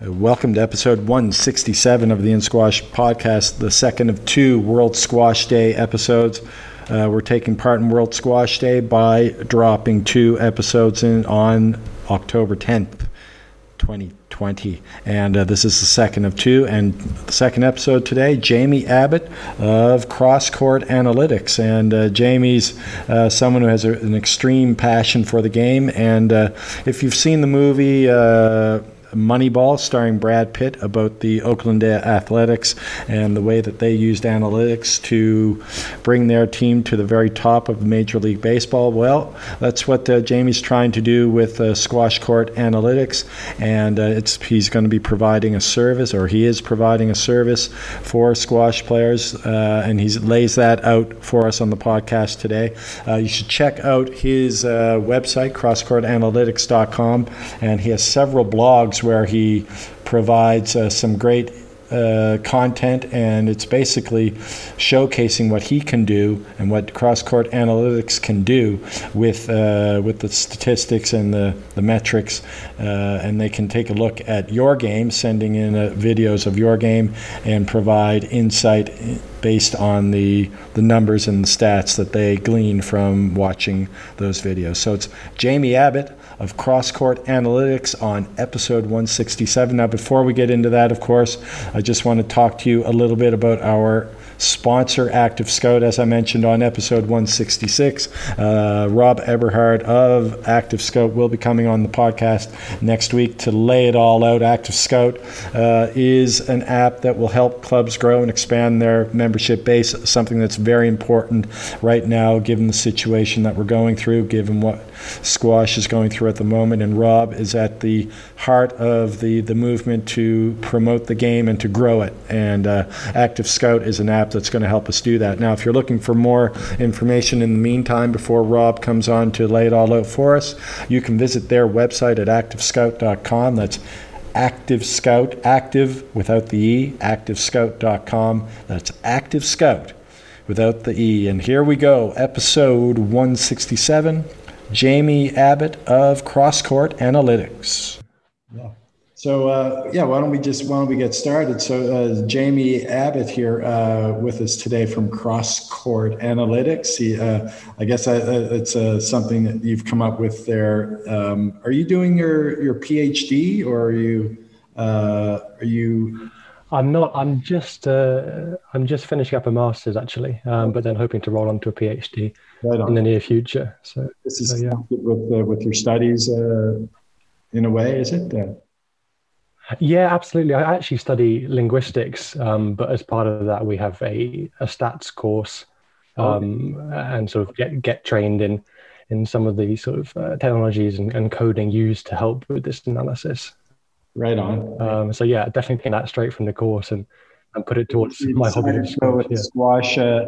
Welcome to episode 167 of the In Squash podcast, the second of two World Squash Day episodes. Uh, we're taking part in World Squash Day by dropping two episodes in on October 10th, 2020. And uh, this is the second of two. And the second episode today, Jamie Abbott of Cross Court Analytics. And uh, Jamie's uh, someone who has a, an extreme passion for the game. And uh, if you've seen the movie, uh, Moneyball, starring Brad Pitt, about the Oakland Athletics and the way that they used analytics to bring their team to the very top of Major League Baseball. Well, that's what uh, Jamie's trying to do with uh, Squash Court Analytics, and uh, it's he's going to be providing a service, or he is providing a service for squash players, uh, and he lays that out for us on the podcast today. Uh, you should check out his website, crosscourtanalytics.com, and he has several blogs where he provides uh, some great uh, content, and it's basically showcasing what he can do and what cross court analytics can do with uh, with the statistics and the the metrics, uh, and they can take a look at your game, sending in uh, videos of your game, and provide insight based on the the numbers and the stats that they glean from watching those videos. So it's Jamie Abbott of Cross Court Analytics on episode 167. Now, before we get into that, of course, I just want to talk to you a little bit about our sponsor Active Scout, as I mentioned on episode 166. Uh, Rob Eberhard of Active Scout will be coming on the podcast next week to lay it all out. Active Scout uh, is an app that will help clubs grow and expand their membership base, something that's very important right now, given the situation that we're going through, given what squash is going through at the moment. And Rob is at the heart of the, the movement to promote the game and to grow it. And uh, Active Scout is an app that's going to help us do that. Now, if you're looking for more information in the meantime before Rob comes on to lay it all out for us, you can visit their website at activescout.com. That's Active Scout, active without the E, activescout.com. That's Active Scout without the E. And here we go, episode 167 Jamie Abbott of Crosscourt Analytics. So uh, yeah, why don't we just why don't we get started? So uh, Jamie Abbott here uh, with us today from Cross Court Analytics. He, uh, I guess I, uh, it's uh, something that you've come up with there. Um, are you doing your your PhD or are you are you? I'm not. I'm just I'm just finishing up a master's actually, um, but then hoping to roll onto a PhD right in the near future. So this is so, yeah. with with your studies in a way, is it? Yeah, absolutely. I actually study linguistics, um, but as part of that, we have a, a stats course oh, um, okay. and sort of get get trained in in some of the sort of uh, technologies and, and, coding used to help with this analysis. Right on. Um, so yeah, definitely taking that straight from the course and and put it towards you my hobby. To go with yeah. squash uh,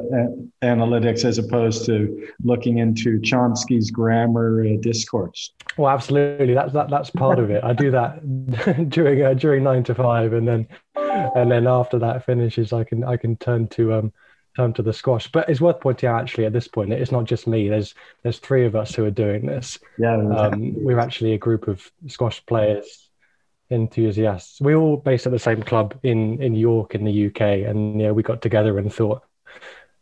analytics as opposed to looking into Chomsky's grammar uh, discourse. Well, absolutely. That's that, that's part of it. I do that during uh, during nine to five, and then and then after that finishes, I can I can turn to um turn to the squash. But it's worth pointing out actually at this point, it's not just me. There's there's three of us who are doing this. Yeah, um, we're actually a group of squash players enthusiasts. We all based at the same club in in York in the UK, and yeah, we got together and thought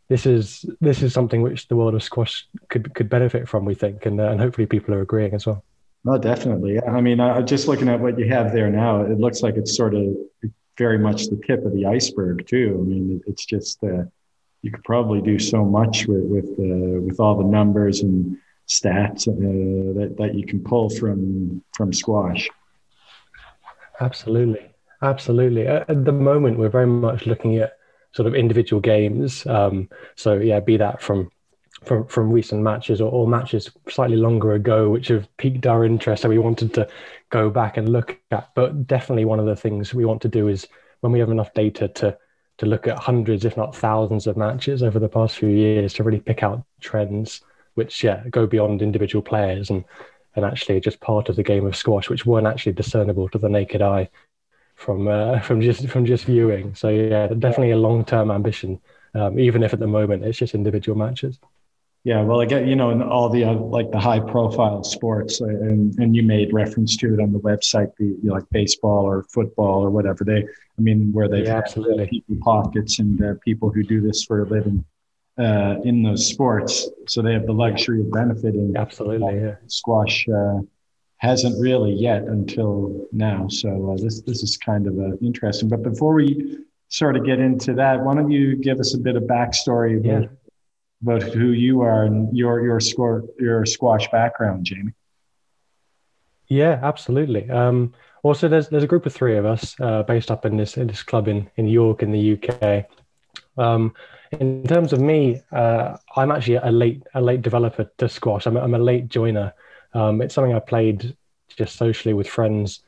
this is this is something which the world of squash could could benefit from. We think, and uh, and hopefully people are agreeing as well. No, definitely. I mean, just looking at what you have there now, it looks like it's sort of very much the tip of the iceberg too. I mean, it's just uh, you could probably do so much with with uh, with all the numbers and stats uh, that that you can pull from from squash. Absolutely, absolutely. At the moment, we're very much looking at sort of individual games. Um, so yeah, be that from from from recent matches or, or, matches slightly longer ago, which have piqued our interest, and we wanted to go back and look at. But definitely, one of the things we want to do is when we have enough data to to look at hundreds, if not thousands, of matches over the past few years to really pick out trends, which yeah go beyond individual players and and actually just part of the game of squash, which weren't actually discernible to the naked eye from uh, from just from just viewing. So yeah, definitely a long term ambition, um, even if at the moment it's just individual matches. Yeah, well, I get you know, in all the uh, like the high profile sports, uh, and and you made reference to it on the website, the you know, like baseball or football or whatever. They, I mean, where they've yeah, absolutely. people pockets and uh, people who do this for a living uh, in those sports, so they have the luxury of benefiting. Absolutely, yeah. Squash uh, hasn't really yet until now, so this this is kind of interesting. But before we sort of get into that, why don't you give us a bit of backstory about? Yeah about who you are and your your score your squash background, Jamie. Yeah, absolutely. Um, also, there's there's a group of three of us uh, based up in this in this club in in York in the UK. Um, in terms of me, uh, I'm actually a late a late developer to squash. I'm a, I'm a late joiner. Um, it's something I played just socially with friends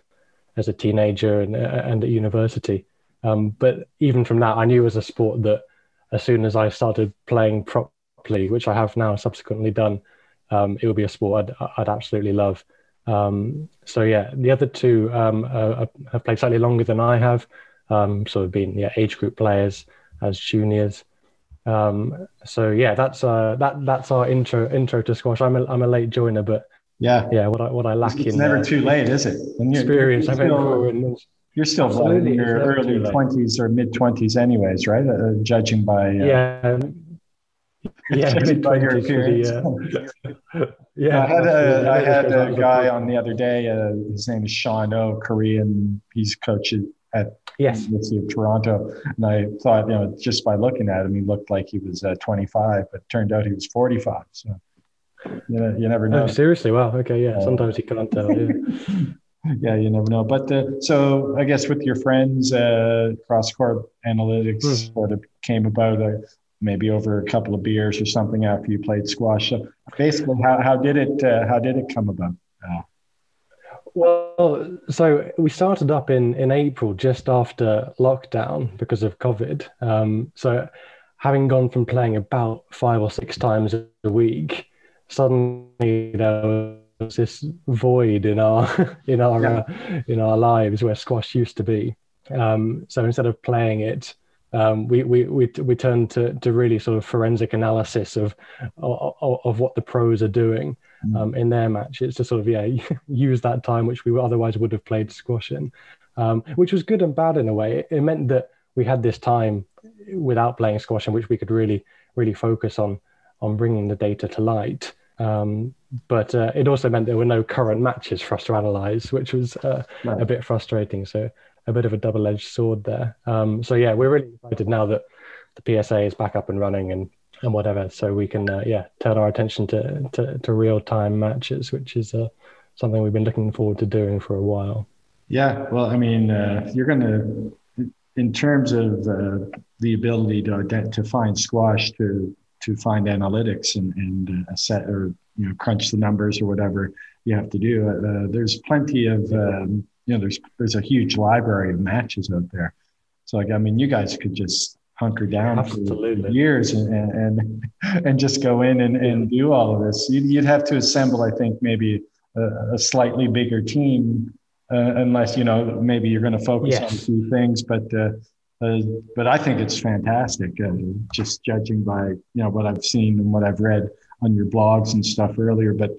as a teenager and and at university. Um, but even from that, I knew it was a sport that as soon as I started playing properly, which I have now subsequently done, um, it would be a sport I'd, I'd absolutely love. Um, so yeah, the other two uh, have played slightly longer than I have, um, sort of been yeah age group players as juniors. Um, so yeah, that's uh, that that's our intro intro to squash. I'm a I'm a late joiner, but yeah, yeah, what I what I lack in. it's in never uh, too late, is it? When you're, experience, you're still, in, you're still in your early twenties or mid twenties, anyways, right? Uh, judging by uh, yeah yeah, by your appearance. Uh, yeah, I had a, I had a guy on the other day. Uh, his name is Sean O, Korean. He's coaching at yes. University of Toronto, and I thought, you know, just by looking at him, he looked like he was uh, 25, but turned out he was 45. So you, know, you never know. Oh, seriously? Wow. Okay. Yeah. Sometimes you can't tell. Yeah. yeah, you never know. But uh, so I guess with your friends, uh, cross court analytics hmm. sort of came about. Uh, maybe over a couple of beers or something after you played squash. So basically, how, how did it uh, how did it come about? Well, so we started up in in April, just after lockdown because of COVID. Um, so having gone from playing about five or six times a week, suddenly there was this void in our in our yeah. uh, in our lives where squash used to be. Um, so instead of playing it um, we, we, we, we turn to, to really sort of forensic analysis of, of, of what the pros are doing. Um, in their match. It's to sort of, yeah, use that time, which we otherwise would have played squash in, um, which was good and bad in a way. It, it, meant that we had this time without playing squash in which we could really, really focus on, on bringing the data to light. Um, but uh, it also meant there were no current matches for us to analyze, which was uh, right. a bit frustrating. So a bit of a double-edged sword there. Um, so yeah, we're really excited now that the PSA is back up and running and and whatever, so we can uh, yeah turn our attention to to, to real-time matches, which is uh, something we've been looking forward to doing for a while. Yeah, well, I mean, uh, you're going to, in terms of uh, the ability to to find squash to to find analytics and and uh, set or you know crunch the numbers or whatever you have to do. Uh, there's plenty of um, you know, there's there's a huge library of matches out there. So like, I mean, you guys could just hunker down Absolutely. for years and, and and just go in and, and do all of this. You'd, you'd have to assemble, I think, maybe a, a slightly bigger team, uh, unless you know maybe you're going to focus yes. on a few things. But uh, uh, but I think it's fantastic. Uh, just judging by you know what I've seen and what I've read on your blogs and stuff earlier, but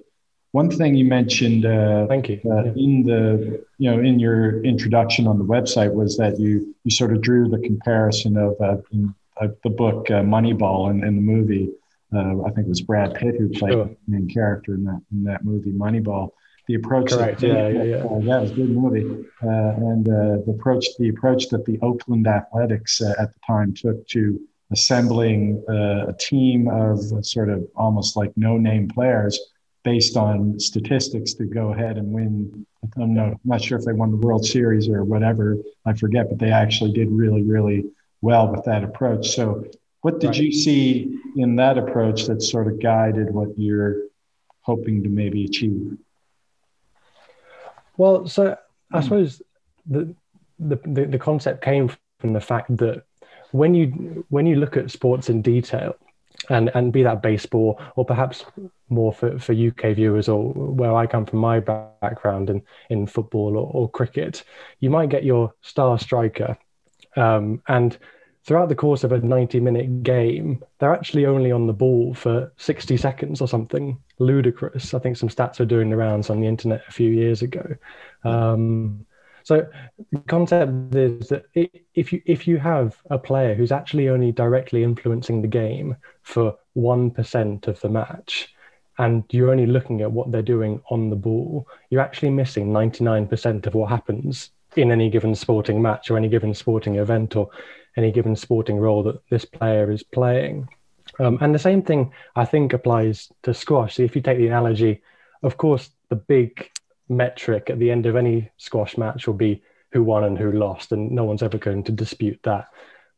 one thing you mentioned, uh, thank you, uh, in the you know in your introduction on the website was that you you sort of drew the comparison of uh, in, uh, the book uh, Moneyball and, and the movie. Uh, I think it was Brad Pitt who played sure. the main character in that in that movie Moneyball. The approach, correct, that, yeah, yeah, yeah. it was a good movie, and the approach the approach that the Oakland Athletics at the time took to assembling a team of sort of almost like no name players based on statistics to go ahead and win. I'm not, I'm not sure if they won the World Series or whatever. I forget, but they actually did really, really well with that approach. So, what did right. you see in that approach that sort of guided what you're hoping to maybe achieve? Well, so I hmm. suppose the, the the, the concept came from the fact that when you when you look at sports in detail, and and be that baseball or perhaps more for, for UK viewers or where I come from my background in in football or, or cricket, you might get your star striker, um, and throughout the course of a 90 minute game, they're actually only on the ball for 60 seconds or something ludicrous. I think some stats were doing the rounds on the internet a few years ago. Um, so the concept is that if you if you have a player who's actually only directly influencing the game for one percent of the match, and you're only looking at what they're doing on the ball, you're actually missing 99% of what happens in any given sporting match or any given sporting event or any given sporting role that this player is playing. Um, and the same thing I think applies to squash. So if you take the analogy, of course, the big metric at the end of any squash match will be who won and who lost, and no one's ever going to dispute that.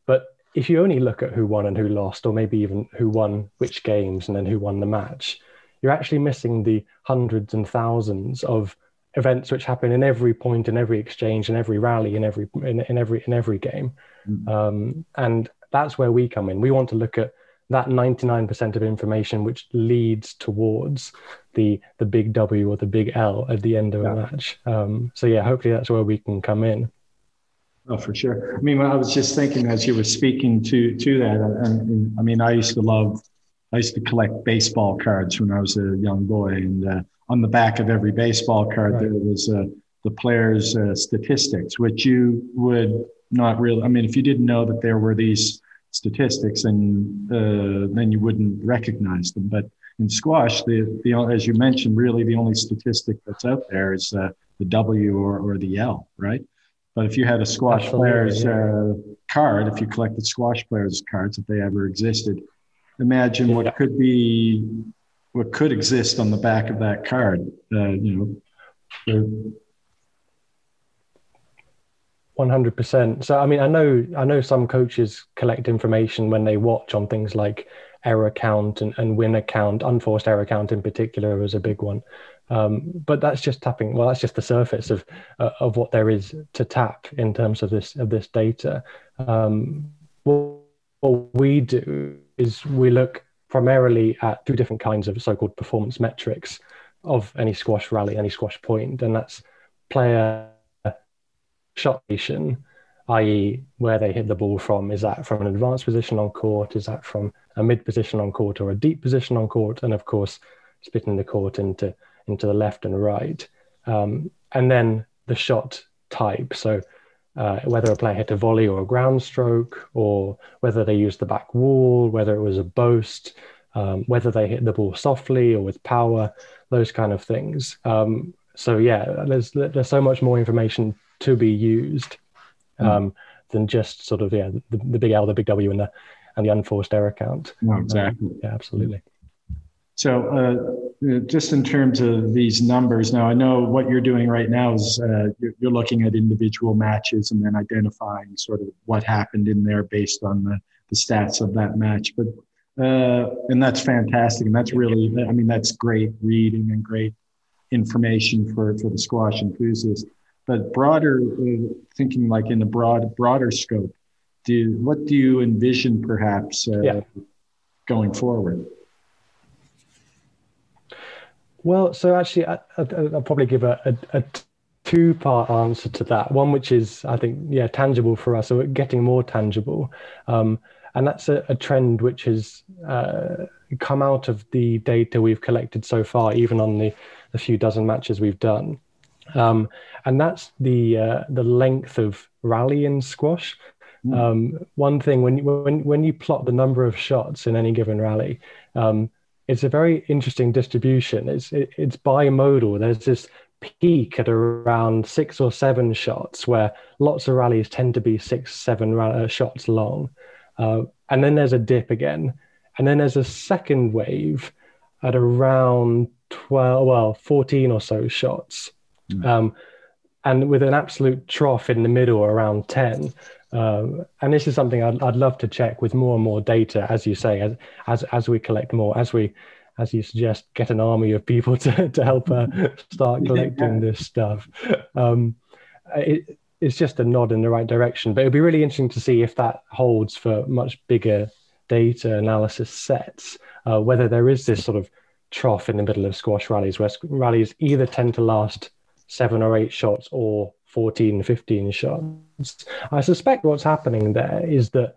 But if you only look at who won and who lost, or maybe even who won which games and then who won the match, you're actually missing the hundreds and thousands of events which happen in every point, in every exchange, in every rally, in every in, in every in every game, mm-hmm. um, and that's where we come in. We want to look at that 99% of information which leads towards the the big W or the big L at the end of yeah. a match. Um, so yeah, hopefully that's where we can come in. Oh, for sure. I mean, I was just thinking as you were speaking to to that, and, I mean, I used to love, I used to collect baseball cards when I was a young boy, and uh, on the back of every baseball card right. there was uh, the players' uh, statistics, which you would not really. I mean, if you didn't know that there were these statistics, and uh, then you wouldn't recognize them. But in squash, the, the as you mentioned, really the only statistic that's out there is uh, the W or, or the L, right? But if you had a squash Absolutely, player's yeah. uh, card, if you collected squash players' cards, if they ever existed, imagine what could be what could exist on the back of that card. Uh, you know. One hundred percent. So, I mean, I know, I know some coaches collect information when they watch on things like error count and, and win account. Unforced error count, in particular, is a big one. Um, but that's just tapping. Well, that's just the surface of uh, of what there is to tap in terms of this of this data. Um, what, what we do is we look primarily at two different kinds of so-called performance metrics of any squash rally, any squash point, and that's player shot location, i.e., where they hit the ball from. Is that from an advanced position on court? Is that from a mid position on court or a deep position on court? And of course, splitting the court into into the left and right, um, and then the shot type. So uh, whether a player hit a volley or a ground stroke, or whether they used the back wall, whether it was a boast, um, whether they hit the ball softly or with power, those kind of things. Um, so yeah, there's there's so much more information to be used hmm. um, mm. than just sort of yeah the, the, big L, the big W, and the and the unforced error count. No, exactly. yeah, absolutely. So, uh, uh, just in terms of these numbers, now I know what you're doing right now is uh, you're, you're, looking at individual matches and then identifying sort of what happened in there based on the, the stats of that match. But uh, and that's fantastic, and that's really, I mean, that's great reading and great information for for the squash enthusiast. But broader uh, thinking, like in a broad broader scope, do what do you envision perhaps uh, yeah. going forward? Well, so actually, I, will probably give a, a, a two part answer to that. One, which is, I think, yeah, tangible for us, so getting more tangible. Um, and that's a, a, trend which has uh, come out of the data we've collected so far, even on the, the few dozen matches we've done. Um, and that's the uh, the length of rally in squash. Mm. Um, one thing when when when you plot the number of shots in any given rally, um, it's a very interesting distribution. It's it, it's bimodal. There's this peak at around six or seven shots, where lots of rallies tend to be six, seven uh, shots long, uh, and then there's a dip again, and then there's a second wave at around twelve, well, fourteen or so shots, mm. um, and with an absolute trough in the middle around ten. Um, and this is something I'd, I'd love to check with more and more data, as you say, as as, as we collect more, as we, as you suggest, get an army of people to, to help uh, start collecting yeah. this stuff. Um, it, it's just a nod in the right direction, but it'd be really interesting to see if that holds for much bigger data analysis sets, uh, whether there is this sort of trough in the middle of squash rallies where rallies either tend to last seven or eight shots or 14, 15 shots. I suspect what's happening there is that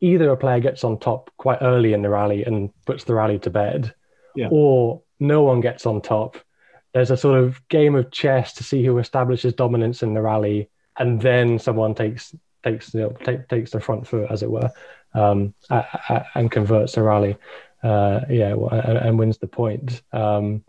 either a player gets on top quite early in the rally and puts the rally to bed, Yeah. or no one gets on top. There's a sort of game of chess to see who establishes dominance in the rally, and then someone takes takes know, take, takes the front foot, as it were, um, and converts the rally. Uh, yeah, and, and wins the point. Um,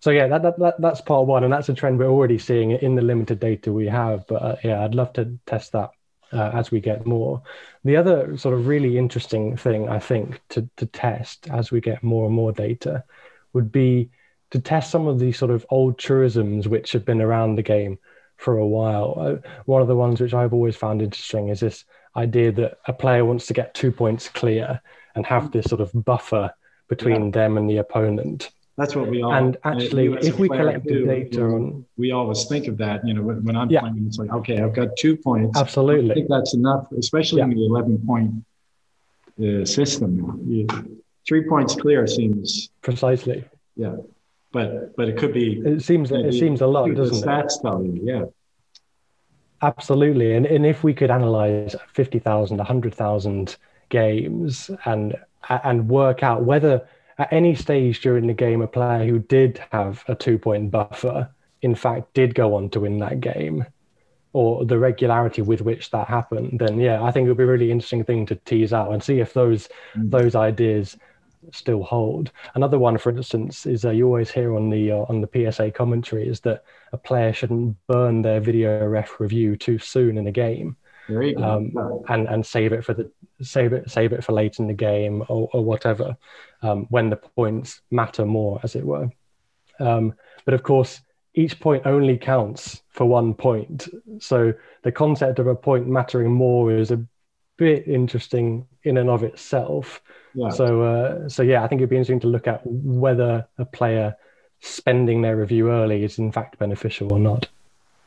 so yeah, that, that, that that's part one, and that's a trend we're already seeing in the limited data we have. But uh, yeah, I'd love to test that uh, as we get more. The other sort of really interesting thing I think to to test as we get more and more data would be to test some of these sort of old truisms which have been around the game for a while. Uh, one of the ones which I've always found interesting is this idea that a player wants to get two points clear and have this sort of buffer between them and the opponent. That's what we all. And actually, if we collect the data on- we always think of that. You know, when, when I'm Yeah. playing, it's like, okay, I've got two points. Absolutely, I think that's enough, especially in the 11 point uh, system. You, three points clear seems, Precisely. yeah, but but it could be. It seems it seems a lot, doesn't it? stats tell you, yeah. Absolutely. And, and if we could analyze 50,000, 100,000 games and, and work out whether at any stage during the game, a player who did have a two point buffer, in fact, did go on to win that game, or the regularity with which that happened, then yeah, I think it would be a really interesting thing to tease out and see if those, Mm. those ideas still hold. Another one, for instance, is uh, you always hear on the uh, on the PSA commentary is that a player shouldn't burn their video ref review too soon in a game There you go. um, and and save it for the save it save it for late in the game or, or whatever um, when the points matter more, as it were. Um, but of course, each point only counts for one point. So the concept of a point mattering more is a bit interesting in and of itself. yeah. So, uh, so yeah, I think it'd be interesting to look at whether a player spending their review early is in fact beneficial or not.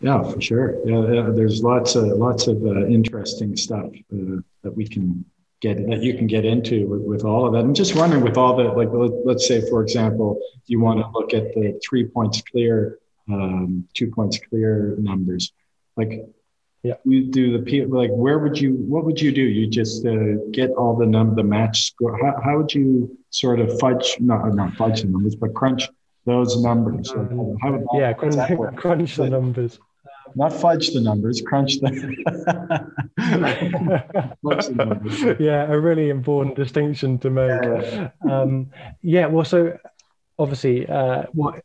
Yeah, for sure. Yeah, yeah, there's lots of lots of uh, interesting stuff uh, that we can get that you can get into with, with all of that. I'm just wondering with all the like, let, let's say for example, you want to look at the three points clear, um, two points clear numbers, like. Yeah. You do the P like where would you what would you do? You just uh, get all the num the match score. How, how would you sort of fudge not not fudge the numbers, but crunch those numbers? Like, how Yeah, crunch, crunch the numbers. Not fudge the numbers, crunch the. Crunch the yeah, a really important distinction to make. Yeah, Um, yeah, well, so obviously, uh, what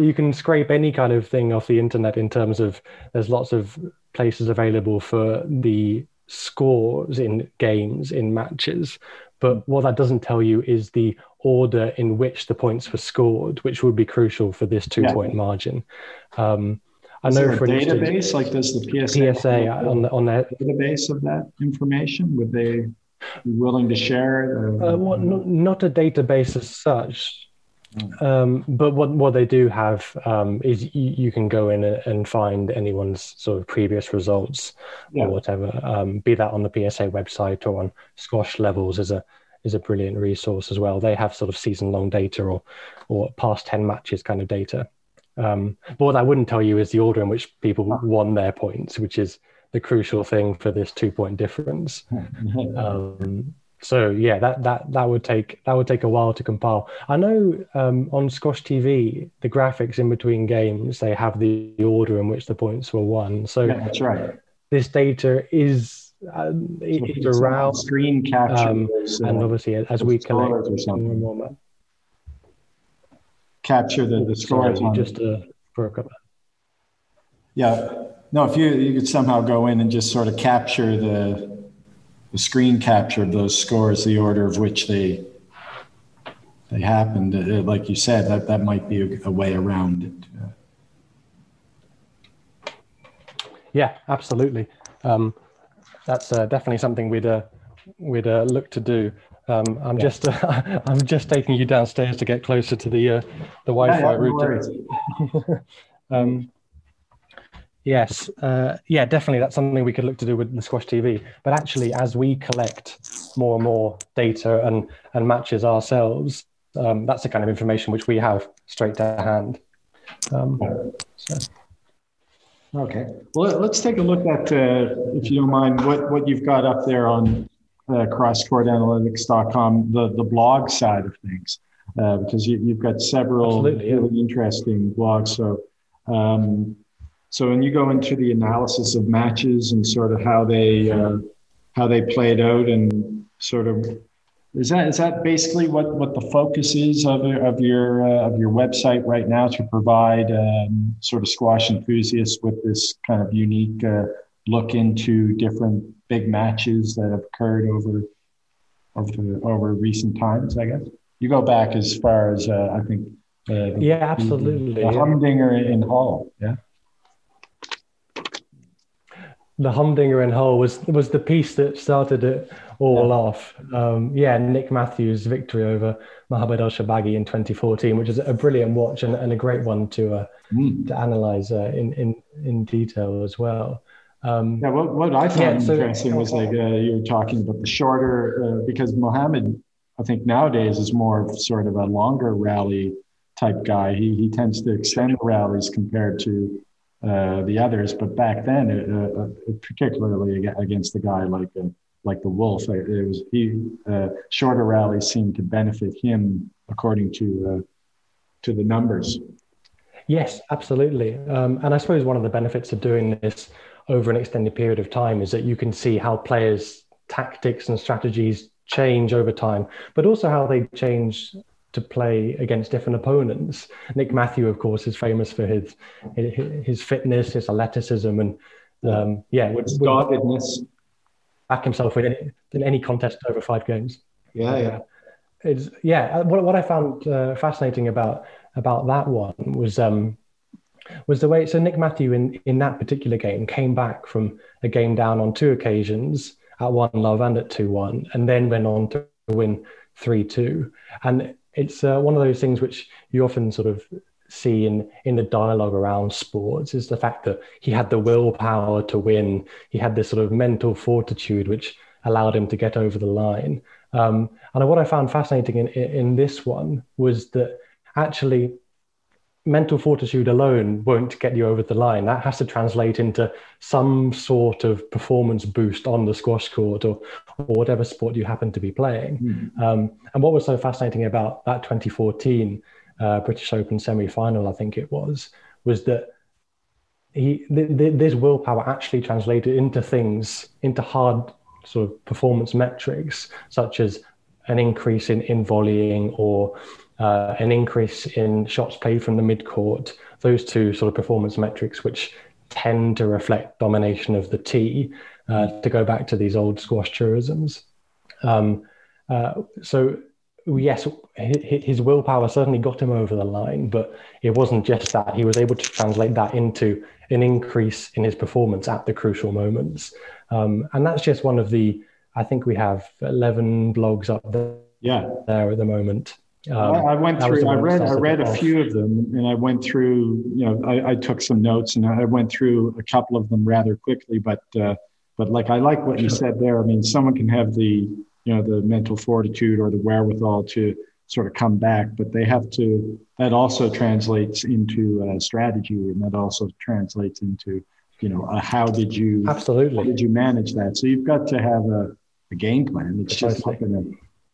you can scrape any kind of thing off the internet in terms of there's lots of places available for the scores in games in matches. But what that doesn't tell you is the order in which the points were scored, which would be crucial for this two point margin. Um, I Is know, there a for instance, database like does the PSA, PSA on the, on their database of that information? Would they be willing to share it? Uh, well, not, not a database as such, um, but what, what they do have um, is you, you can go in and, and find anyone's sort of previous results Yeah. or whatever. Um, be that on the PSA website or on Squash Levels is a is a brilliant resource as well. They have sort of season long data or or past ten matches kind of data. Um, but what I wouldn't tell you is the order in which people won their points, which is the crucial thing for this two point difference. Um, so yeah, that that that would take that would take a while to compile. I know um, on Squash TV, the graphics in between games they have the order in which the points were won. So yeah, that's right. this data is uh, it- it's around, screen capture, um, those, uh, and obviously as we collect more and more. Capture the, the Sorry, scores. on- just uh, broke up. Yeah. No, if you you could somehow go in and just sort of capture the the screen capture of those scores, the order of which they they happened, uh, like you said, that that might be a, a way around it. Yeah, absolutely. Um, that's uh, definitely something we'd uh, we'd uh, look to do. Um, I'm just uh, I'm just taking you downstairs to get closer to the uh, the Wi-Fi yeah, no router. Um, yes, uh, yeah, definitely. That's something we could look to do with the Squash TV. But actually, as we collect more and more data and and matches ourselves, um, that's the kind of information which we have straight to hand. Um, so. Okay. Well, let's take a look at, uh, if you don't mind, what, what you've got up there on uh, crosscourtanalytics.com, the, the blog side of things, uh, because you, have got several Absolutely, really yeah. interesting blogs. So, um, so when you go into the analysis of matches and sort of how they uh, how they played out and sort of is that is that basically what, what the focus is of, of your uh, of your website right now to provide um, sort of squash enthusiasts with this kind of unique uh, look into different big matches that have occurred over over over recent times? I guess you go back as far as uh, I think. Uh, the, yeah, absolutely. The, the Humdinger in Hull, yeah. The Humdinger in Hull was was the piece that started it all yeah. off. Um, yeah, Nick Matthew's victory over Mohamed El Shorbagy in 2014, which is a brilliant watch and, and a great one to uh, mm. to analyze uh, in, in in detail as well. Um, yeah, what, what I found yeah, so, interesting was like uh, you were talking about the shorter uh, because Mohamed, I think nowadays is more sort of a longer rally type guy. He he tends to extend rallies compared to uh, the others, but back then, uh, uh, particularly against a guy like like the Wolf. It was he uh, shorter rallies seemed to benefit him according to uh, to the numbers. Yes, absolutely. Um, and I suppose one of the benefits of doing this over an extended period of time is that you can see how players' tactics and strategies change over time, but also how they change to play against different opponents. Nick Matthew, of course, is famous for his his fitness, his athleticism, and um, yeah, his doggedness back himself in any, in any contest over five games. Yeah, yeah. It's yeah. What, what I found uh, fascinating about about that one was um, was the way. So Nick Matthew in in that particular game came back from a game down on two occasions at one love and at two one, and then went on to win three two. And it's uh, one of those things which you often sort of see in in the dialogue around sports is the fact that he had the willpower to win. He had this sort of mental fortitude which allowed him to get over the line. Um, and what I found fascinating in, in this one was that actually mental fortitude alone won't get you over the line. That has to translate into some sort of performance boost on the squash court or, or whatever sport you happen to be playing. Mm. Um, and what was so fascinating about that 2014 uh, British Open semi final, I think it was, was that he th- th- this willpower actually translated into things, into hard sort of performance metrics, such as an increase in, in volleying or uh, an increase in shots played from the mid court. Those two sort of performance metrics, which tend to reflect domination of the tee, uh, to go back to these old squash truisms. Um, uh, so yes, his willpower certainly got him over the line, but it wasn't just that. He was able to translate that into an increase in his performance at the crucial moments. Um, and that's just one of the, I think we have 11 blogs up there, yeah. there at the moment. Um, I, went through, I read, I read a few of them and I went through, you know, I, I, took some notes and I went through a couple of them rather quickly, but, uh, but like, I like what you said there. I mean, someone can have the, you know the mental fortitude or the wherewithal to sort of come back but they have to that also translates into a strategy and that also translates into you know a how did you absolutely. how did you manage that? So you've got to have a, a game plan. It's just not gonna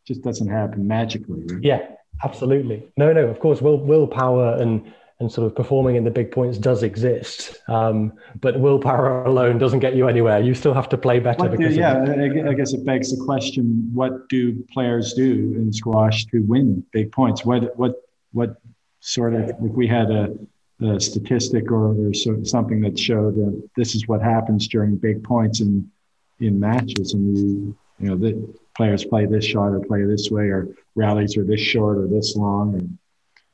just doesn't happen magically right? yeah absolutely no no of course will willpower and and sort of performing in the big points does exist. Um, but willpower alone doesn't get you anywhere. You still have to play better. Do, yeah, I guess it begs the question: What do players do in squash to win big points? What what what sort of if we had a, a statistic or, or so, something that showed that this is what happens during big points in in matches, and you you know the players play this shot or play this way, or rallies are this short or this long, and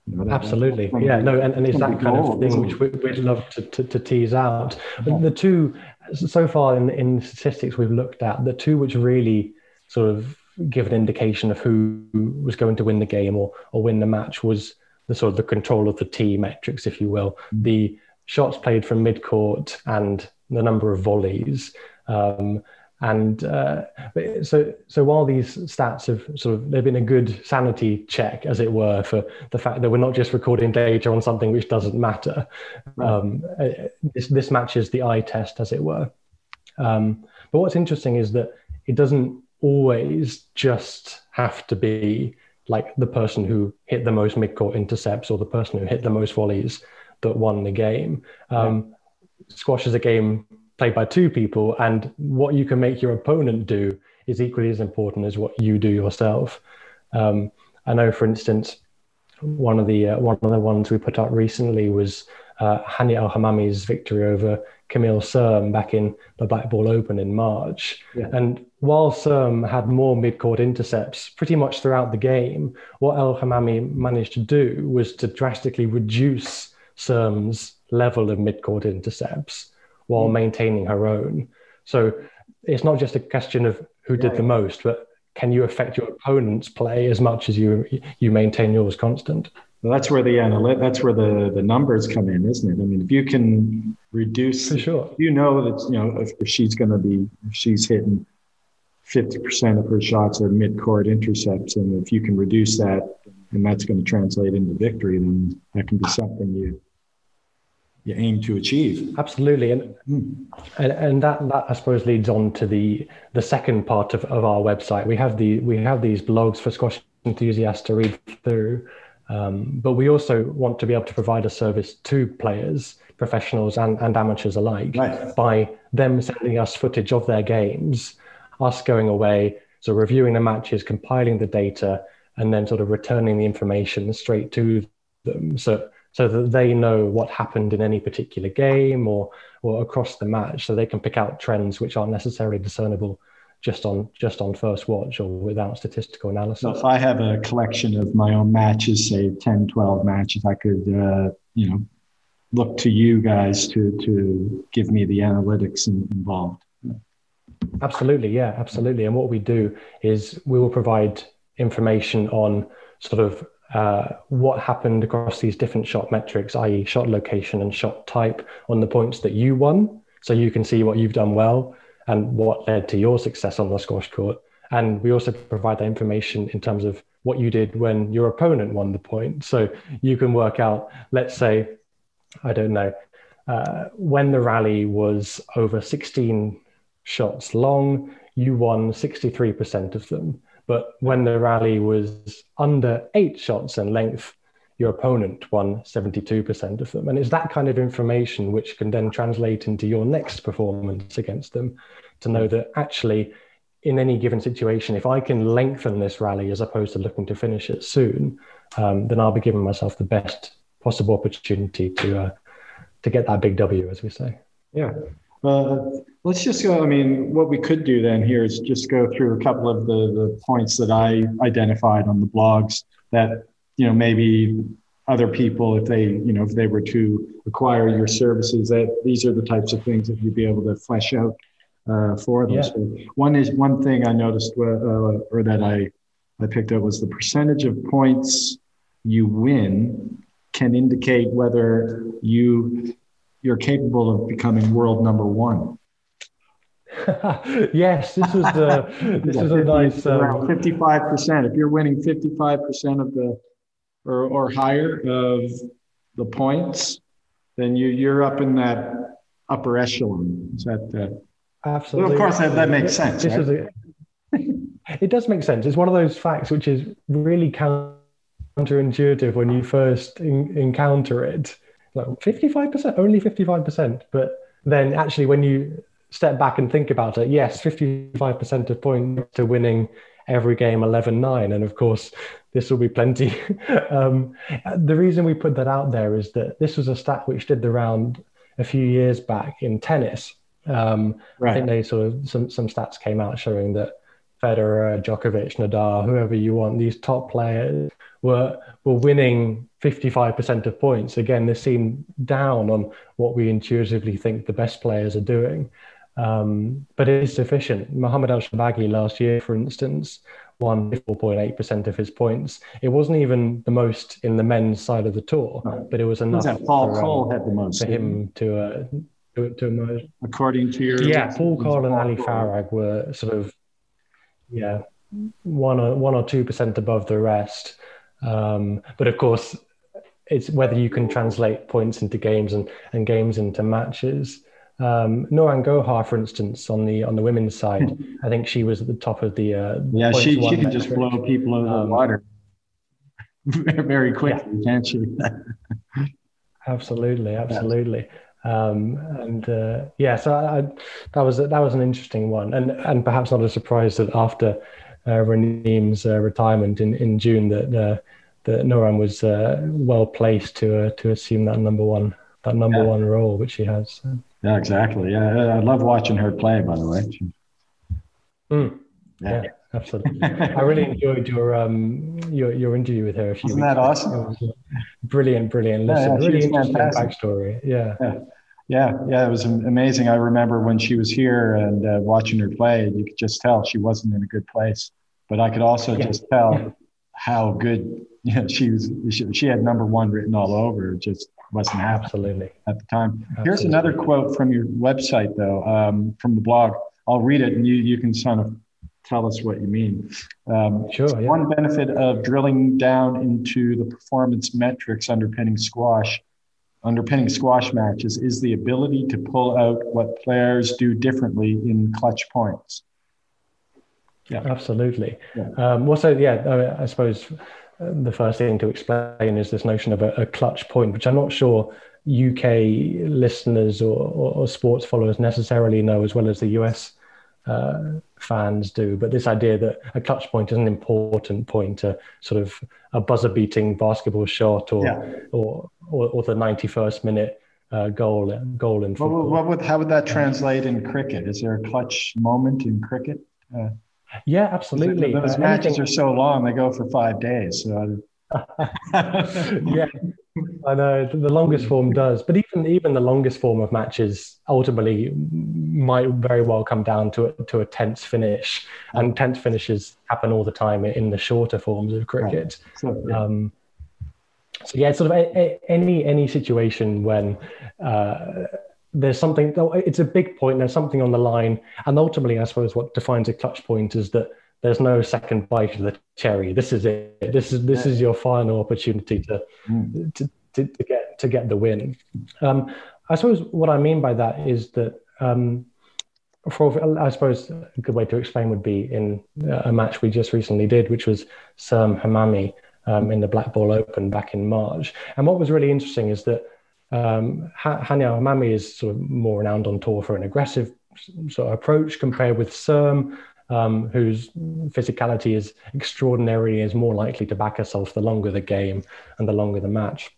you know, Absolutely. Yeah, no, and, and it's that kind of thing which we, would love to, to, to, tease out. The two, so far in, in statistics we've looked at, the two which really sort of give an indication of who was going to win the game or, or win the match was the sort of the control of the T metrics, if you will, mm-hmm. the shots played from mid court and the number of volleys. Um, and uh, so, so while these stats have sort of they've been a good sanity check, as it were, for the fact that we're not just recording data on something which doesn't matter. Um, uh, this this matches the eye test, as it were. Um, but what's interesting is that it doesn't always just have to be like the person who hit the most mid-court intercepts or the person who hit the most volleys that won the game. Um, Squash is a game played by two people, and what you can make your opponent do is equally as important as what you do yourself. Um, I know, for instance, one of the uh, one of the ones we put up recently was uh, Hania El Hammamy's victory over Camille Serme back in the Black Ball Open in March. Yeah. And while Serme had more mid-court intercepts pretty much throughout the game, what El Hammamy managed to do was to drastically reduce Serme's level of mid-court intercepts while mm. maintaining her own. So it's not just a question of who did the most, but can you affect your opponent's play as much as you you maintain yours constant? Well, that's where the analyt- that's where the the numbers come in, isn't it? I mean, if you can reduce, for sure, you know that you know if, if she's going to be if she's hitting fifty percent of her shots are mid court intercepts, and if you can reduce that, and that's going to translate into victory, then that can be something you you aim to achieve. Absolutely, and mm. and, and that that I suppose leads on to the the second part of, of our website. We have the we have these blogs for squash enthusiasts to read through, um, but we also want to be able to provide a service to players, professionals, and, and amateurs alike right. by them sending us footage of their games, us going away, so reviewing the matches, compiling the data, and then sort of returning the information straight to them. So so that they know what happened in any particular game or or across the match, so they can pick out trends which aren't necessarily discernible just on just on first watch or without statistical analysis. So if I have a collection of my own matches, say 10, 12 matches, I could uh, you know look to you guys to to give me the analytics involved. Absolutely, yeah, absolutely. And what we do is we will provide information on sort of uh, what happened across these different shot metrics, i.e., shot location and shot type, on the points that you won. So you can see what you've done well and what led to your success on the squash court. And we also provide that information in terms of what you did when your opponent won the point. So you can work out, let's say, I don't know, uh, when the rally was over 16 shots long, you won 63% of them. But when the rally was under eight shots in length, your opponent won 72% of them. And it's that kind of information which can then translate into your next performance against them to know that actually, in any given situation, if I can lengthen this rally as opposed to looking to finish it soon, um, then I'll be giving myself the best possible opportunity to uh, to get that big W, as we say. Yeah. Uh, let's just go. I mean, what we could do then here is just go through a couple of the, the points that I identified on the blogs that, you know, maybe other people, if they, you know, if they were to acquire your services, that these are the types of things that you'd be able to flesh out uh, for them. Yeah. So one is one thing I noticed, uh, or that I, I picked up was the percentage of points you win can indicate whether you you're capable of becoming world number one. yes, this is a this is a nice um, fifty-five percent. If you're winning fifty-five percent of the or or higher of the points, then you you're up in that upper echelon. Is that uh, absolutely? Well, of course, that, that makes sense. This right? is a, it does make sense. It's one of those facts which is really counterintuitive when you first in, encounter it like 55%, only 55%. But then actually, when you step back and think about it, yes, 55% of points to winning every game 11 9. And of course, this will be plenty. um, the reason we put that out there is that this was a stat which did the round a few years back in tennis. Um, right. I think they sort of some, some stats came out showing that Federer, Djokovic, Nadal, whoever you want, these top players were were winning 55% of points. Again, this seemed down on what we intuitively think the best players are doing. Um, but it is sufficient. Mohamed El Shorbagy last year, for instance, won 4.8% of his points. It wasn't even the most in the men's side of the tour, but it was enough. Was Paul for, Coll um, had the most for him to, uh, to, to emerge. According to your yeah, Paul Coll and Ali Farag were sort of yeah one or one or two percent above the rest. Um, but of course, it's whether you can translate points into games and, and games into matches. um, Nouran Gohar, for instance, on the on the women's side, I think she was at the top of the. Uh, yeah, she she can just blow people out of the um, water very quickly, yeah. can't she? absolutely, absolutely. Um, and uh, yeah, so I, I, that was that was an interesting one, and and perhaps not a surprise that after uh, Raneem's uh, retirement in, in June that uh, that Nouran was uh, well placed to uh, to assume that number one that number yeah. one role, which she has. Yeah, exactly. Yeah, I love watching her play. By the way. Mm. Yeah. yeah. absolutely. I really enjoyed your um your your interview with her. A few Isn't that awesome? Brilliant, brilliant. Listen, yeah, really interesting fantastic. backstory. Yeah. Yeah. Yeah, yeah, it was amazing. I remember when she was here and uh, watching her play, you could just tell she wasn't in a good place. But I could also just tell how good you know, she was. She, she had number one written all over. It Just wasn't happening Absolutely. at the time. Absolutely. Here's another quote from your website, though, um, from the blog. I'll read it, and you you can sort of tell us what you mean. Um, sure. Yeah. One benefit of drilling down into the performance metrics underpinning squash, underpinning squash matches, is the ability to pull out what players do differently in clutch points. Yeah, absolutely. Yeah. Um, well, so yeah, I, I suppose the first thing to explain is this notion of a, a clutch point, which I'm not sure UK listeners or, or, or, sports followers necessarily know as well as the US uh, fans do. But this idea that a clutch point is an important point, a sort of a buzzer beating basketball shot or, yeah. or, or, or, the 91st minute uh, goal goal in football. What, what would, how would that translate in cricket? Is there a clutch moment in cricket? Uh, yeah, absolutely. Those uh, matches anything... are so long; they go for five days. So. yeah, I know the longest form does, but even even the longest form of matches ultimately might very well come down to a, to a tense finish, and tense finishes happen all the time in the shorter forms of cricket. Right. So, yeah. Um, so yeah, sort of a, a, any any situation when uh, there's something it's a big point there's something on the line and ultimately i suppose what defines a clutch point is that there's no second bite of the cherry. This is it. This is this is your final opportunity to mm. to, to, to, get to get the win. Um, i suppose what i mean by that is that um, for i suppose a good way to explain would be in a match we just recently did which was Serme Hammamy um, in the black ball open back in march. And what was really interesting is that um, Hania Hammamy is sort of more renowned on tour for an aggressive sort of approach compared with Serme, um, whose physicality is extraordinary, is more likely to back herself the longer the game and the longer the match.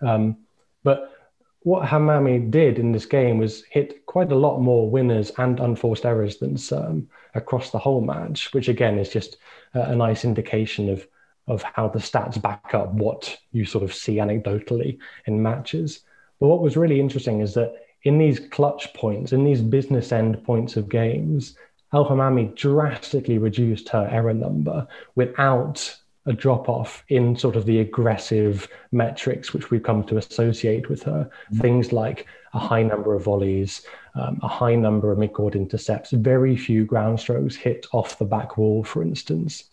Um, but what Hammamy did in this game was hit quite a lot more winners and unforced errors than Serme across the whole match, which again is just a nice indication of of how the stats back up what you sort of see anecdotally in matches. But what was really interesting is that in these clutch points, in these business end points of games, El Hammamy drastically reduced her error number without a drop off in sort of the aggressive metrics which we've come to associate with her. Mm-hmm. Things like a high number of volleys, um, a high number of mid-court intercepts, very few ground strokes hit off the back wall, for instance.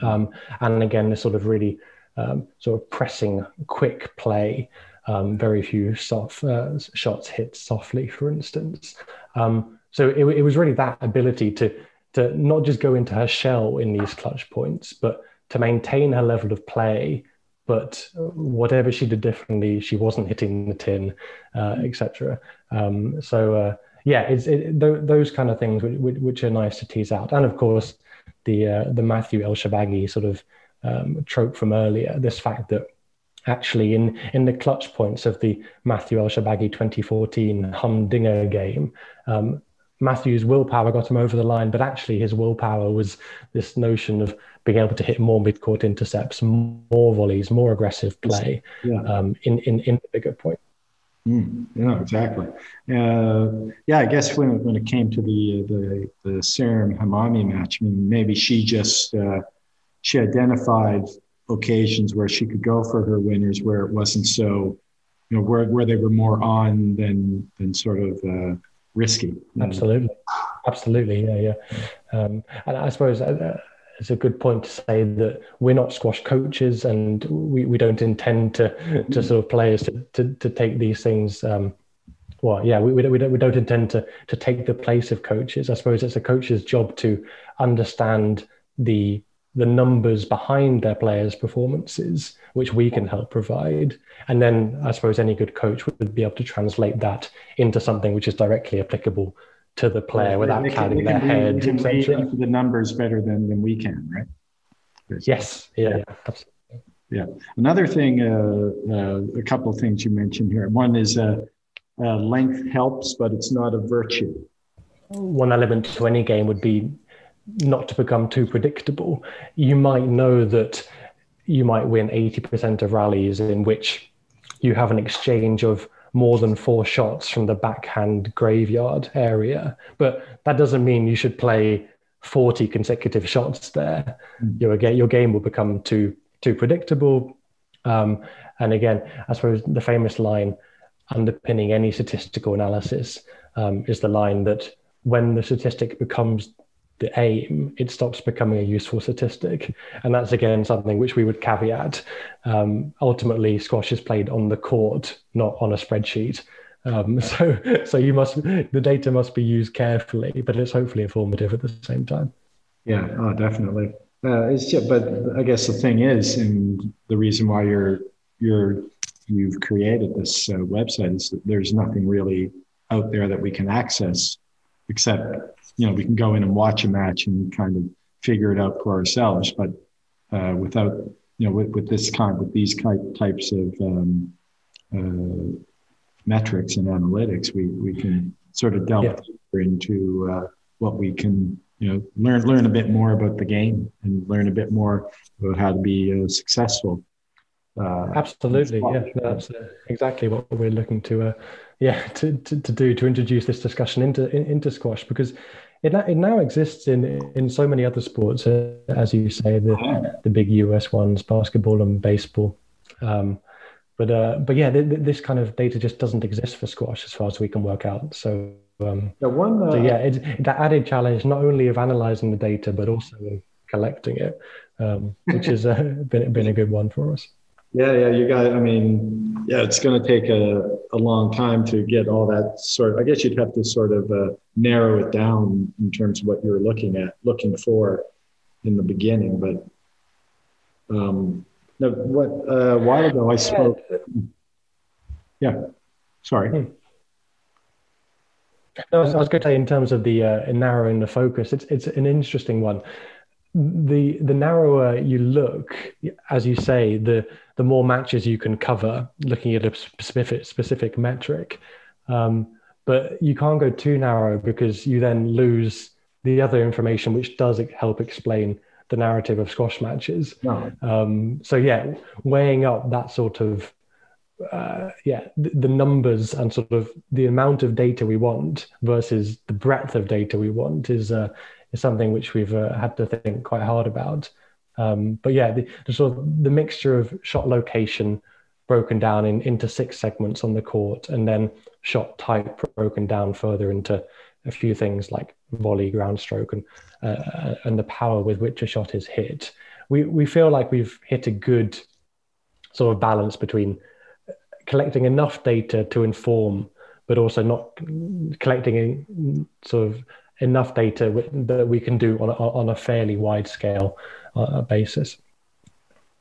Um, and again, this sort of really um, sort of pressing, quick play. Um, very few soft uh, shots hit softly, for instance. Um, so it, it, was really that ability to to not just go into her shell in these clutch points, but to maintain her level of play. But whatever she did differently, she wasn't hitting the tin, uh, etc. Um, so uh, yeah, it's it, th- those kind of things which, which, are nice to tease out, and of course the uh, the Matthew El Shorbagy sort of um, trope from earlier. This fact that actually in in the clutch points of the Matthew El Shorbagy 2014 Humdinger game. Um, Matthew's willpower got him over the line, but actually his willpower was this notion of being able to hit more mid-court intercepts, more volleys, more aggressive play yeah. um, in, in, in the bigger point. Mm, yeah, exactly. Uh, yeah, I guess when when it came to the the the Serme Hammamy match, I mean, maybe she just uh, she identified occasions where she could go for her winners where it wasn't so, you know, where where they were more on than than sort of uh, risky. Absolutely, absolutely, yeah, yeah. Um, and I suppose uh, it's a good point to say that we're not squash coaches and we, we don't intend to to sort of players to, to, to take these things um, well, yeah, we, we, we, don't, we don't intend to, to take the place of coaches. I suppose it's a coach's job to understand the the numbers behind their players' performances, which we can help provide. And then I suppose any good coach would be able to translate that into something which is directly applicable to the player without they clouding their head. They the numbers better than, than we can, right? Yes. Yeah, yeah. absolutely. Yeah. Another thing, uh, uh, a couple of things you mentioned here. One is uh, uh, length helps, but it's not a virtue. One element to any game would be not to become too predictable. You might know that you might win 80% of rallies in which you have an exchange of more than four shots from the backhand graveyard area. But that doesn't mean you should play 40 consecutive shots there. Mm. Your, your game will become too too predictable. Um, and again, I suppose the famous line underpinning any statistical analysis um, is the line that when the statistic becomes the aim, it stops becoming a useful statistic. And that's again something which we would caveat. Um, ultimately, squash is played on the court, not on a spreadsheet. Um, so, so you must the data must be used carefully, but it's hopefully informative at the same time. Yeah, oh, definitely. Uh, it's just, but I guess the thing is, and the reason why you're you're you've created this uh, website is that there's nothing really out there that we can access except you know we can go in and watch a match and kind of figure it out for ourselves. But uh, without you know with, with this kind with these types of um, uh, metrics and analytics we we can sort of delve yeah. deeper into uh, what we can you know learn learn a bit more about the game and learn a bit more about how to be uh, successful. Uh, Absolutely, yeah, that's uh, exactly what we're looking to, uh, yeah, to, to, to, do to introduce this discussion into in, into squash because it it now exists in in so many other sports, uh, as you say, the the big US ones, basketball and baseball. Um, but uh, but yeah, th- th- this kind of data just doesn't exist for squash as far as we can work out. So um, yeah, one, so uh, yeah, it's that added challenge not only of analyzing the data but also collecting it, um, which has been been a good one for us. Yeah, yeah, you got. I mean, yeah, it's going to take a, a long time to get all that sort. Of, I guess you'd have to sort of uh, narrow it down in terms of what you're looking at, looking for in the beginning. But um, no, what uh, a while ago I spoke. Yeah, sorry. Hmm. No, I was, I was going to say in terms of the uh, narrowing the focus, it's it's an interesting one. The the narrower you look, as you say, the the more matches you can cover, looking at a specific specific metric. Um, but you can't go too narrow because you then lose the other information which does help explain the narrative of squash matches. No. Um, so yeah, weighing up that sort of uh, yeah the, the, numbers and sort of the amount of data we want versus the breadth of data we want is uh, is something which we've uh, had to think quite hard about. Um, but yeah, the, the, sort of the mixture of shot location broken down in, into six segments on the court, and then shot type broken down further into a few things like volley, ground stroke, and uh, and the power with which a shot is hit. We we feel like we've hit a good sort of balance between collecting enough data to inform, but also not collecting a sort of enough data that we can do on a, on a fairly wide scale uh, basis.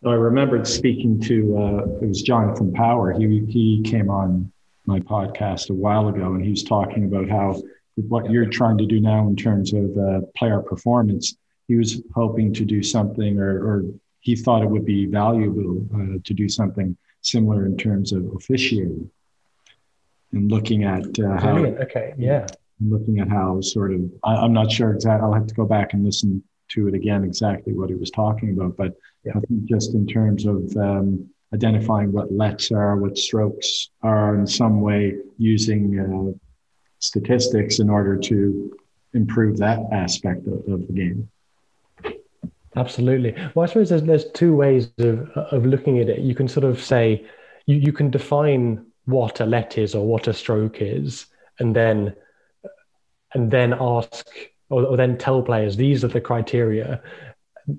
I remembered speaking to uh, it was Jonathan Power. He he came on my podcast a while ago, and he was talking about how what you're trying to do now in terms of uh, player performance. He was hoping to do something, or, or he thought it would be valuable uh, to do something similar in terms of officiating and looking at uh, how. Okay. Yeah. Looking at how sort of I, am not sure exactly. I'll have to go back and listen to it again exactly what he was talking about. But yeah. I think just in terms of um, identifying what lets are, what strokes are, in some way using uh, statistics in order to improve that aspect of, of, the game. Absolutely. Well, I suppose there's, there's two ways of, of looking at it. You can sort of say, you, you can define what a let is or what a stroke is, and then and then ask or, or then tell players these are the criteria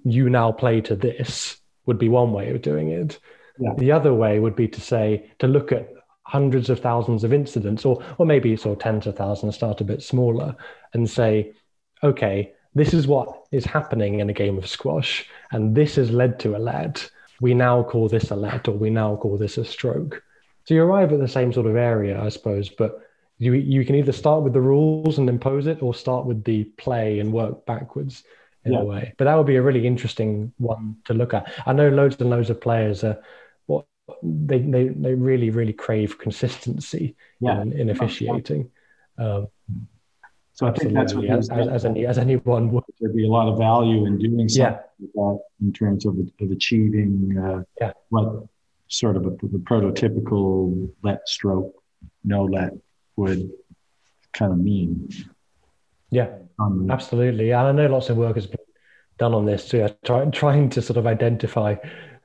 you now play to this would be one way of doing it. Yeah. The other way would be to say to look at hundreds of thousands of incidents, or or maybe sort of tens of thousands, start a bit smaller, and say, okay, this is what is happening in a game of squash, and this has led to a let. We now call this a let, or we now call this a stroke. So you arrive at the same sort of area, I suppose, but you you can either start with the rules and impose it, or start with the play and work backwards in yeah. a way. But that would be a really interesting one to look at. I know loads and loads of players are what they they, they really really crave consistency yeah. in, in officiating. Um, so I think that's what as, as, as, any, as anyone would. There'd be a lot of value in doing something yeah. like that in terms of, of achieving uh, yeah. what sort of a, the prototypical let stroke, no let would kind of mean. Yeah, um, absolutely. And I know lots of work has been done on this too, try, trying to sort of identify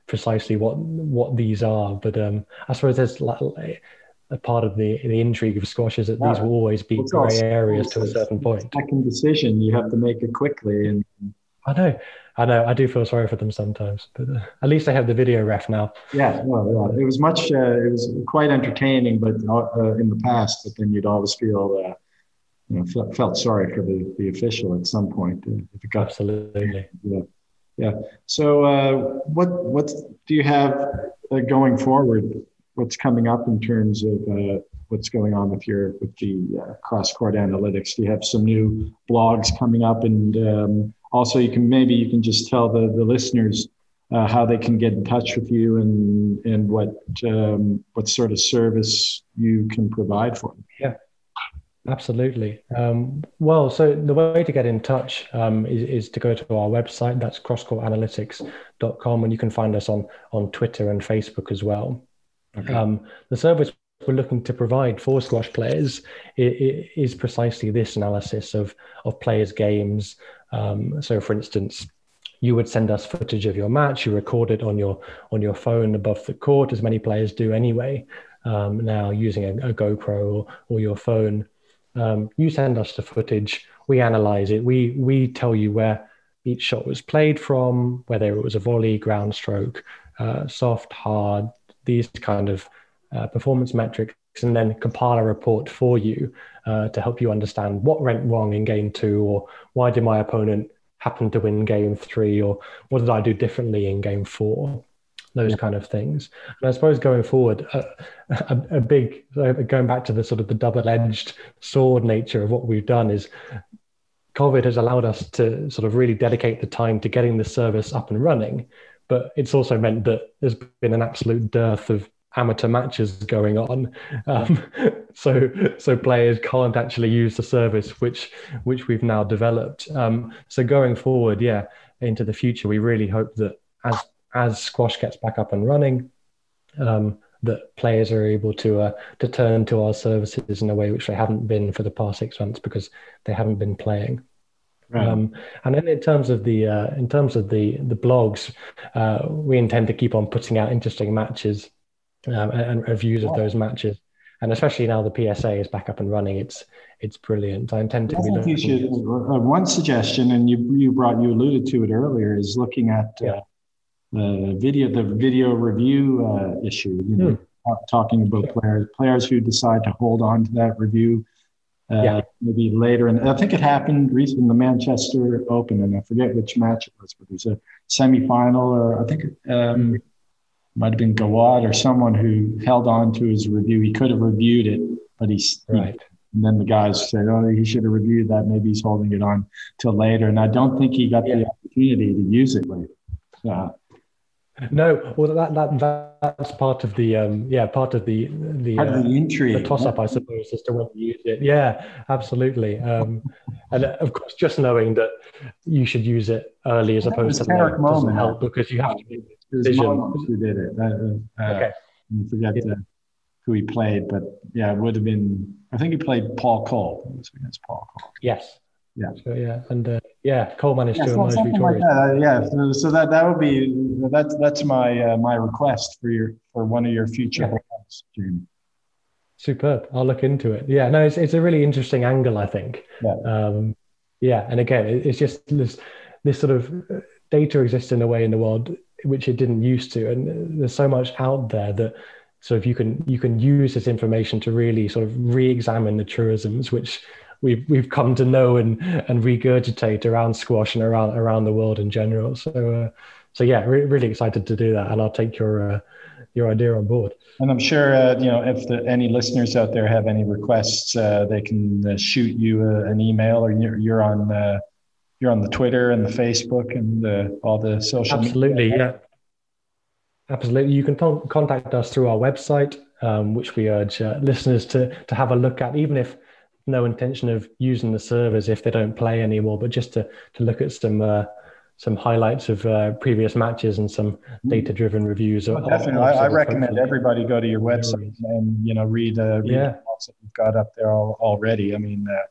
precisely what what these are. But um, I suppose there's like, a part of the the intrigue of squash is that yeah. these will always be grey areas to a certain point. Second decision, you have to make it quickly, and I know, I know, I do feel sorry for them sometimes, but uh, at least I have the video ref now. Yeah, well, yeah. it was much, uh, it was quite entertaining, but uh, in the past, but then you'd always feel, uh, you know, felt, felt sorry for the, the official at some point uh, if it got absolutely. Yeah, yeah. So, uh, what what do you have going forward? what's coming up in terms of uh, what's going on with your with the uh, cross court analytics? Do you have some new blogs coming up? And um, also, you can maybe you can just tell the the listeners uh, how they can get in touch with you and and what um, what sort of service you can provide for them. Yeah. Absolutely. Um, well, so the way to get in touch um, is, is, to go to our website. That's crosscourtanalytics.com, and you can find us on on Twitter and Facebook as well. Okay. Um, the service we're looking to provide for squash players is precisely this analysis of of players' games. Um, so, for instance, you would send us footage of your match. You record it on your on your phone above the court, as many players do anyway. Um, now, using a, a GoPro or, or, your phone, um, you send us the footage. We analyze it. We we tell you where each shot was played from, whether it was a volley, ground stroke, uh, soft, hard, these kind of uh, performance metrics and then compile a report for you uh, to help you understand what went wrong in game two or why did my opponent happen to win game three or what did I do differently in game four those yeah. kind of things and I suppose going forward uh, a, a, big going back to the sort of the double-edged sword nature of what we've done is COVID has allowed us to sort of really dedicate the time to getting the service up and running but it's also meant that there's been an absolute dearth of amateur matches going on. Um, so so players can't actually use the service which which we've now developed. Um, so going forward yeah into the future we really hope that as as squash gets back up and running um, that players are able to uh, to turn to our services in a way which they haven't been for the past six months because they haven't been playing. Right. Um, and then in terms of the uh, in terms of the the blogs, uh, we intend to keep on putting out interesting matches um, and, reviews of those matches. And especially now the PSA is back up and running, it's it's brilliant. I intend to I be looking. Should, uh, one suggestion, and you you brought you alluded to it earlier, is looking at uh, yeah. the video the video review uh, issue. You know, hmm. talking about players players who decide to hold on to that review uh, yeah. maybe later. And I think it happened recently in the Manchester Open, and I forget which match it was, but there's a semifinal, or I think um, it might have been Gawad or someone who held on to his review. He could have reviewed it, but he's right. And then the guys said, "Oh, he should have reviewed that. Maybe he's holding it on till later." And I don't think he got yeah. the opportunity to use it later. Uh, no, well, that, that that's part of the um, yeah part of the the, uh, the intrigue, the toss up, I suppose, as to when to use it. Yeah, absolutely. Um, and uh, of course, just knowing that you should use it early as opposed to late doesn't help because you have to make decision. Who did it? Uh, okay. I forget yeah. Uh, who he played, but yeah, it would have been. I think he played Paul Coll. It was against Paul Coll. Yes. Yeah. So, yeah, and uh, yeah, Coll managed yeah, to emerge victorious. Like. Uh, yeah, so, so, that that would be that's that's my uh, my request for your for one of your future yeah. Events, Jamie. Superb. I'll look into it. Yeah, no, it's it's a really interesting angle. I think. Yeah. Um, yeah, and again, it's just this this sort of data exists in a way in the world which it didn't used to, and there's so much out there that So if you can you can use this information to really sort of re-examine the truisms which we've we've come to know and and regurgitate around squash and around around the world in general. So uh, so yeah, re- really excited to do that, and I'll take your uh, your idea on board. And I'm sure uh, you know if the, any listeners out there have any requests, uh, they can uh, shoot you uh, an email, or you're, you're on you're on the Twitter and the Facebook and the, all the social. Absolutely, media. yeah. Absolutely, you can t- contact us through our website, um, which we urge uh, listeners to to have a look at, even if no intention of using the servers if they don't play anymore, but just to to look at some some highlights of uh, previous matches and some mm-hmm. data-driven reviews. Well, definitely, I, I recommend everybody go to your website and you know read, uh, read yeah. that you've got up there all, already. I mean, uh, uh,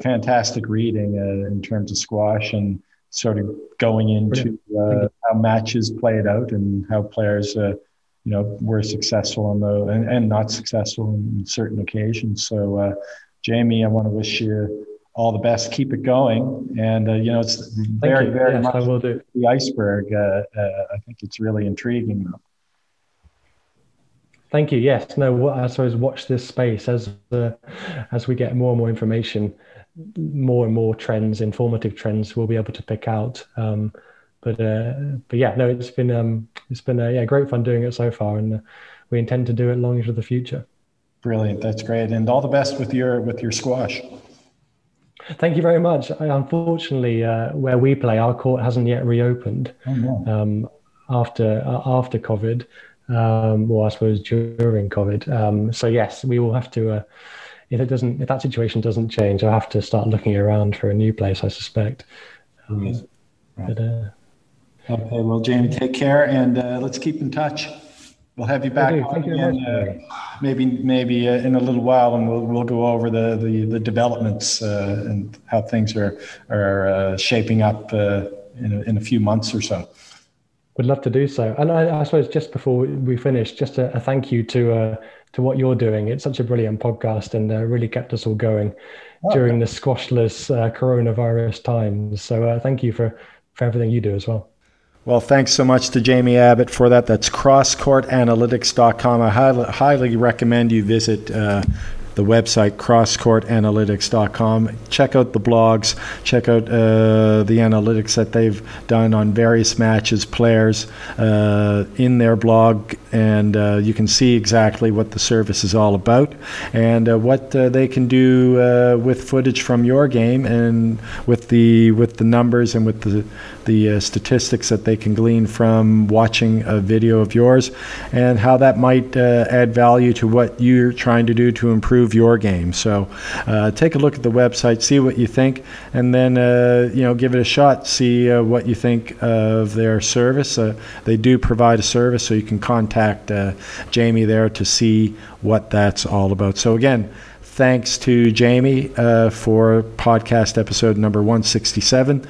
fantastic reading uh, in terms of squash and sort of going into uh, how matches played out and how players, you know, were successful on the and, and not successful in certain occasions. So, Jamie, I want to wish you all the best. Keep it going. And, uh, you know, it's very, very yes, much the iceberg. Uh, uh, I think it's really intriguing. Though. Thank you. Yes. No, I suppose watch this space as uh, as we get more and more information, more and more trends, informative trends, we'll be able to pick out. Um, but uh, but yeah, no, it's been um, it's been uh, yeah great fun doing it so far, and uh, we intend to do it long into the future. Brilliant. That's great, and all the best with your with your squash. Thank you very much. I, unfortunately, uh, where we play, our court hasn't yet reopened oh, um, after uh, after COVID, um, or I suppose during COVID. Um, so yes, we will have to. Uh, if it doesn't, if that situation doesn't change, I'll have to start looking around for a new place. I suspect. Um, right. But, uh, okay. Well, Jamie, take care, and uh, let's keep in touch. We'll have you back again, uh, maybe maybe uh, in a little while, and we'll we'll go over the the, the developments uh, and how things are are uh, shaping up uh, in a, in a few months or so. Would love to do so, and I, I suppose just before we finish, just a, a thank you to uh, to what you're doing. It's such a brilliant podcast, and really kept us all going oh, during the squashless coronavirus times. So thank you for for everything you do as well. Well, thanks so much to Jamie Abbott for that. That's crosscourtanalytics.com. I highly, highly recommend you visit uh, the website crosscourtanalytics.com. Check out the blogs, check out uh, the analytics that they've done on various matches, players uh, in their blog, and uh, you can see exactly what the service is all about and uh, what uh, they can do uh, with footage from your game and with the with the numbers and with the the statistics that they can glean from watching a video of yours and how that might add value to what you're trying to do to improve your game. So uh, take a look at the website, see what you think, and then uh, you know give it a shot. See uh, what you think of their service. Uh, they do provide a service, so you can contact uh, Jamie there to see what that's all about. So again. Thanks to Jamie uh, for podcast episode number 167.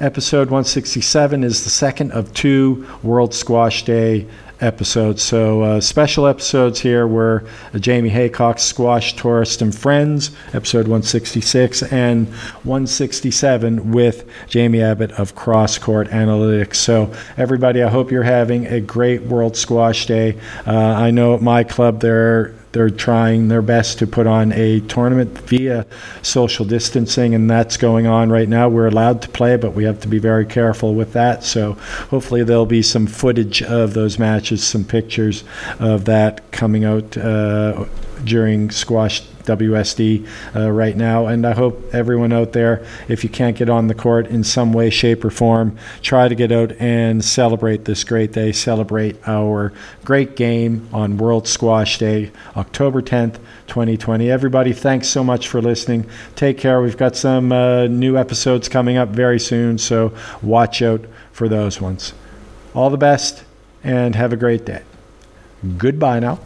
Episode 167 is the second of two World Squash Day episodes. So uh, special episodes here were Jamie Haycock, Squash Tourist and Friends, episode 166, and 167 with Jamie Abbott of Cross Court Analytics. So everybody, I hope you're having a great World Squash Day. Uh, I know at my club there they're trying their best to put on a tournament via social distancing, and that's going on right now. We're allowed to play, but we have to be very careful with that. So hopefully there'll be some footage of those matches, some pictures of that coming out uh, during squash WSD uh, right now. And I hope everyone out there, if you can't get on the court in some way, shape, or form, try to get out and celebrate this great day, celebrate our great game on World Squash Day, October 10th, 2020. Everybody, thanks so much for listening. Take care. We've got some uh, new episodes coming up very soon, so watch out for those ones. All the best and have a great day. Goodbye now.